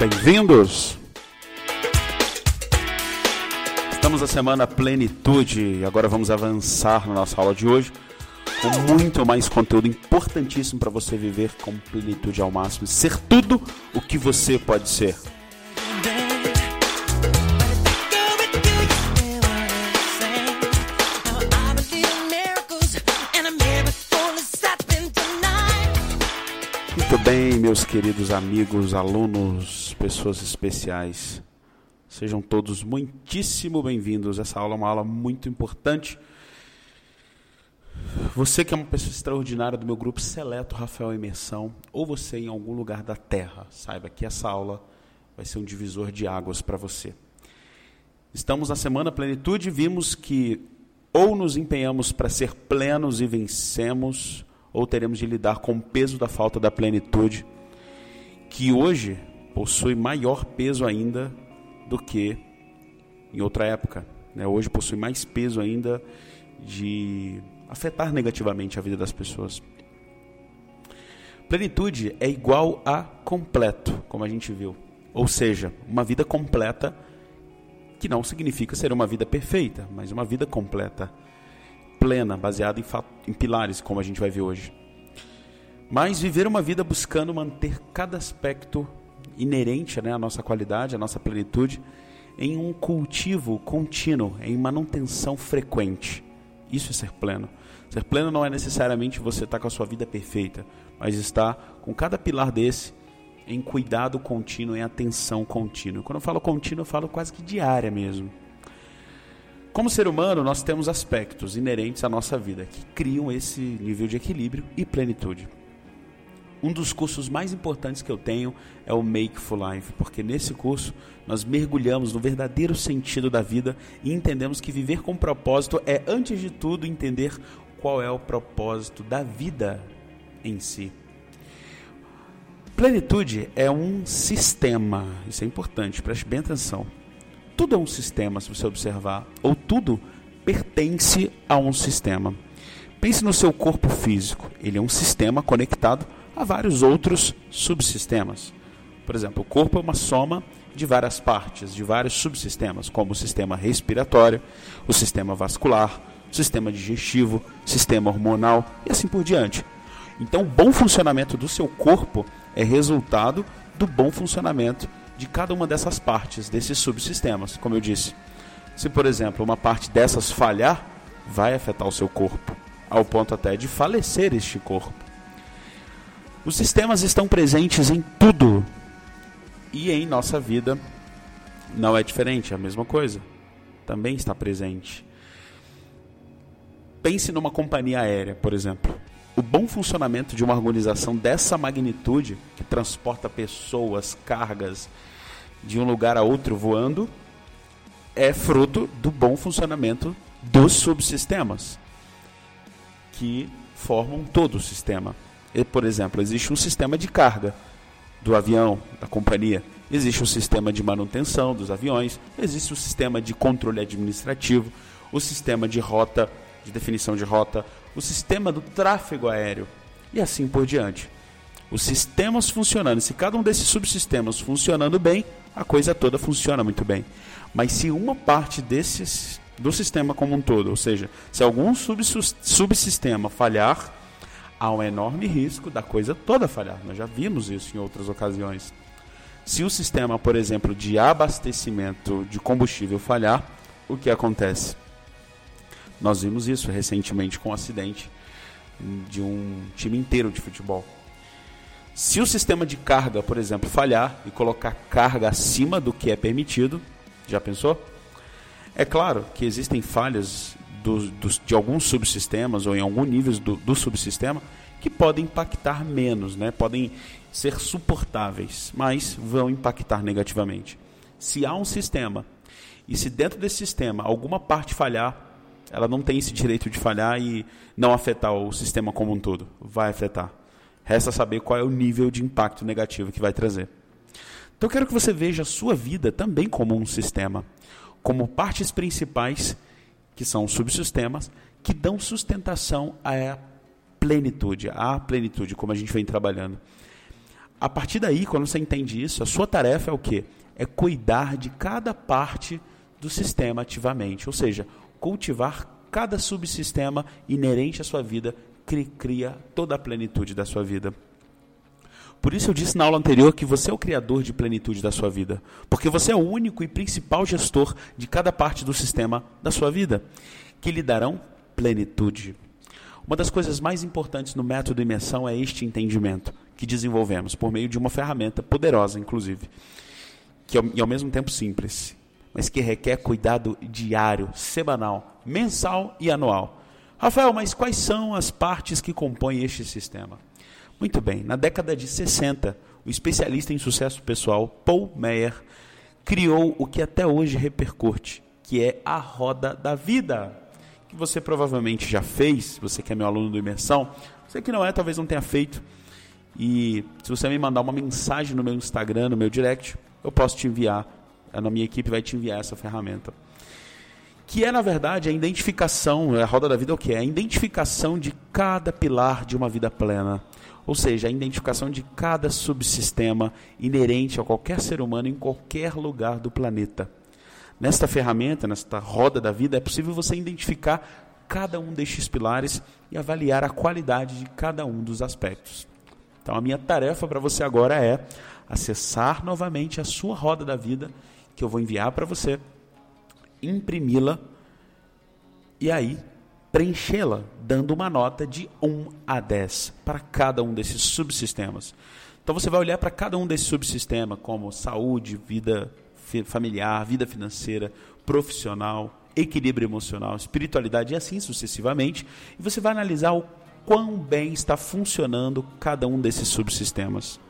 Bem-vindos! Estamos na semana Plenitude e agora vamos avançar na nossa aula de hoje com muito mais conteúdo importantíssimo para você viver com plenitude ao máximo, ser tudo o que você pode ser. Bem, meus queridos amigos, alunos, pessoas especiais. Sejam todos muitíssimo bem-vindos. Essa aula é uma aula muito importante. Você que é uma pessoa extraordinária do meu grupo seleto Rafael Imersão, ou você em algum lugar da Terra, saiba que essa aula vai ser um divisor de águas para você. Estamos na semana plenitude vimos que ou nos empenhamos para ser plenos e vencemos, ou teremos de lidar com o peso da falta da plenitude, que hoje possui maior peso ainda do que em outra época. Né? Hoje possui mais peso ainda de afetar negativamente a vida das pessoas. Plenitude é igual a completo, como a gente viu. Ou seja, uma vida completa que não significa ser uma vida perfeita, mas uma vida completa plena, baseada em, em pilares, como a gente vai ver hoje. Mas viver uma vida buscando manter cada aspecto inerente né, à nossa qualidade, à nossa plenitude, em um cultivo contínuo, em manutenção frequente. Isso é ser pleno. Ser pleno não é necessariamente você estar com a sua vida perfeita, mas estar com cada pilar desse em cuidado contínuo, em atenção contínua. Quando eu falo contínuo, eu falo quase que diária mesmo. Como ser humano, nós temos aspectos inerentes à nossa vida que criam esse nível de equilíbrio e plenitude. Um dos cursos mais importantes que eu tenho é o Make for Life, porque nesse curso nós mergulhamos no verdadeiro sentido da vida e entendemos que viver com propósito é, antes de tudo, entender qual é o propósito da vida em si. Plenitude é um sistema, isso é importante, preste bem atenção tudo é um sistema, se você observar, ou tudo pertence a um sistema. Pense no seu corpo físico, ele é um sistema conectado a vários outros subsistemas. Por exemplo, o corpo é uma soma de várias partes, de vários subsistemas, como o sistema respiratório, o sistema vascular, o sistema digestivo, sistema hormonal e assim por diante. Então, o bom funcionamento do seu corpo é resultado do bom funcionamento de cada uma dessas partes, desses subsistemas, como eu disse. Se, por exemplo, uma parte dessas falhar, vai afetar o seu corpo, ao ponto até de falecer este corpo. Os sistemas estão presentes em tudo e em nossa vida não é diferente, é a mesma coisa. Também está presente. Pense numa companhia aérea, por exemplo. O bom funcionamento de uma organização dessa magnitude, que transporta pessoas, cargas de um lugar a outro voando, é fruto do bom funcionamento dos subsistemas que formam todo o sistema. E, por exemplo, existe um sistema de carga do avião, da companhia, existe um sistema de manutenção dos aviões, existe um sistema de controle administrativo, o sistema de rota, de definição de rota, o sistema do tráfego aéreo e assim por diante. Os sistemas funcionando, se cada um desses subsistemas funcionando bem, a coisa toda funciona muito bem. Mas se uma parte desses do sistema como um todo, ou seja, se algum subsistema falhar, há um enorme risco da coisa toda falhar. Nós já vimos isso em outras ocasiões. Se o sistema, por exemplo, de abastecimento de combustível falhar, o que acontece? Nós vimos isso recentemente com um acidente de um time inteiro de futebol. Se o sistema de carga, por exemplo, falhar e colocar carga acima do que é permitido, já pensou? É claro que existem falhas do, do, de alguns subsistemas ou em algum nível do, do subsistema que podem impactar menos, né? podem ser suportáveis, mas vão impactar negativamente. Se há um sistema e se dentro desse sistema alguma parte falhar, ela não tem esse direito de falhar e não afetar o sistema como um todo. Vai afetar. Resta saber qual é o nível de impacto negativo que vai trazer. Então eu quero que você veja a sua vida também como um sistema, como partes principais, que são subsistemas, que dão sustentação à plenitude, à plenitude, como a gente vem trabalhando. a partir daí, quando você entende isso, a sua tarefa é o quê? É cuidar de cada parte do sistema ativamente, ou seja, cultivar cada subsistema inerente à sua vida cria toda a plenitude da sua vida. Por isso eu disse na aula anterior que você é o criador de plenitude da sua vida, porque você é o único e principal gestor de cada parte do sistema da sua vida, que lhe darão plenitude. Uma das coisas mais importantes no método imersão é este entendimento que desenvolvemos por meio de uma ferramenta poderosa, inclusive, que é, e ao mesmo tempo simples, mas que requer cuidado diário, semanal, mensal e anual. Rafael, mas quais são as partes que compõem este sistema? Muito bem, na década de 60, o especialista em sucesso pessoal Paul Meyer criou o que até hoje repercute, que é a roda da vida, que você provavelmente já fez, você que é meu aluno do imersão, você que não é, talvez não tenha feito. E se você me mandar uma mensagem no meu Instagram, no meu direct, eu posso te enviar, a minha equipe vai te enviar essa ferramenta. Que é, na verdade, a identificação, a roda da vida é o que? É a identificação de cada pilar de uma vida plena ou seja, a identificação de cada subsistema inerente a qualquer ser humano em qualquer lugar do planeta. Nesta ferramenta, nesta roda da vida, é possível você identificar cada um destes pilares e avaliar a qualidade de cada um dos aspectos. Então, a minha tarefa para você agora é acessar novamente a sua roda da vida, que eu vou enviar para você, imprimi-la e aí preenchê-la, dando uma nota de 1 a 10 para cada um desses subsistemas. Então você vai olhar para cada um desses subsistemas, como saúde, vida familiar, vida financeira, profissional, equilíbrio emocional, espiritualidade e assim sucessivamente, e você vai analisar o quão bem está funcionando cada um desses subsistemas.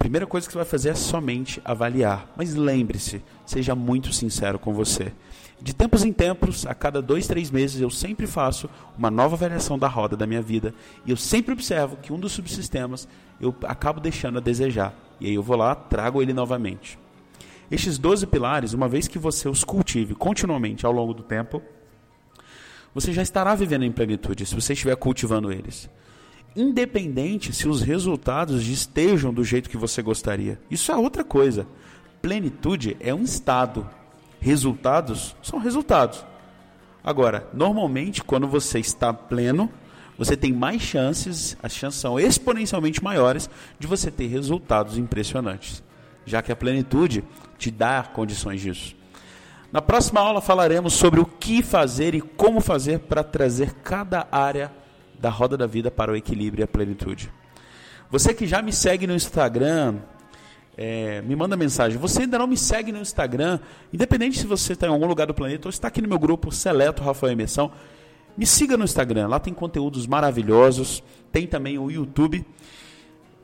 Primeira coisa que você vai fazer é somente avaliar, mas lembre-se, seja muito sincero com você. De tempos em tempos, a cada dois, três meses, eu sempre faço uma nova avaliação da roda da minha vida e eu sempre observo que um dos subsistemas eu acabo deixando a desejar. E aí eu vou lá, trago ele novamente. Estes 12 pilares, uma vez que você os cultive continuamente ao longo do tempo, você já estará vivendo em plenitude se você estiver cultivando eles. Independente se os resultados estejam do jeito que você gostaria. Isso é outra coisa. Plenitude é um estado, Resultados são resultados. Agora, normalmente, quando você está pleno, você tem mais chances, as chances são exponencialmente maiores de você ter resultados impressionantes, já que a plenitude te dá condições disso. Na próxima aula falaremos sobre o que fazer e como fazer para trazer cada área da roda da vida para o equilíbrio e a plenitude. Você que já me segue no Instagram, é, me manda mensagem. Você ainda não me segue no Instagram, independente se você está em algum lugar do planeta ou está aqui no meu grupo Seleto Rafael Emersão, me siga no Instagram. Lá tem conteúdos maravilhosos. Tem também o YouTube.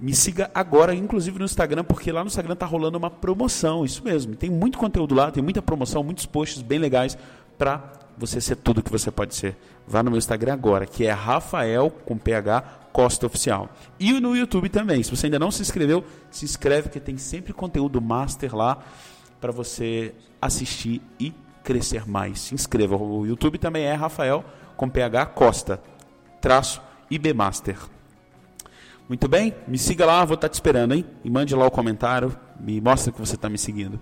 Me siga agora, inclusive no Instagram, porque lá no Instagram está rolando uma promoção. Isso mesmo. Tem muito conteúdo lá, tem muita promoção, muitos posts bem legais para você ser tudo que você pode ser. Vá no meu Instagram agora, que é Rafael com PH Costa Oficial. E no YouTube também. Se você ainda não se inscreveu, se inscreve que tem sempre conteúdo master lá para você assistir e crescer mais. Se inscreva. O YouTube também é Rafael com PH Costa, traço IB Master. Muito bem? Me siga lá, vou estar te esperando, hein? E mande lá o comentário, me mostra que você está me seguindo.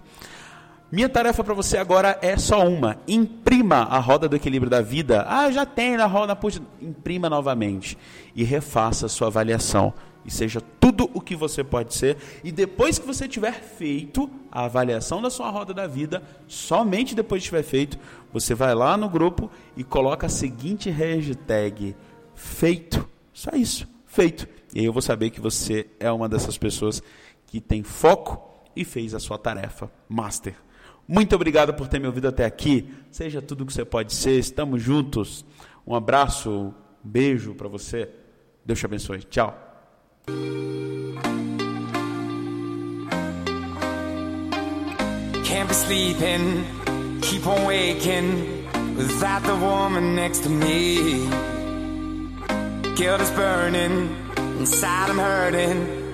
Minha tarefa para você agora é só uma: imprima a roda do equilíbrio da vida. Ah, já tem na roda, puxa, imprima novamente e refaça a sua avaliação. E seja tudo o que você pode ser. E depois que você tiver feito a avaliação da sua roda da vida, somente depois de tiver feito, você vai lá no grupo e coloca a seguinte hashtag: feito. Só isso, feito. E aí eu vou saber que você é uma dessas pessoas que tem foco e fez a sua tarefa. Master. Muito obrigado por ter me ouvido até aqui. Seja tudo o que você pode ser. Estamos juntos. Um abraço, um beijo para você. Deus te abençoe. Tchau. Can't be sleeping, keep on waking without the woman next to me. Guilt is burning, inside I'm hurting.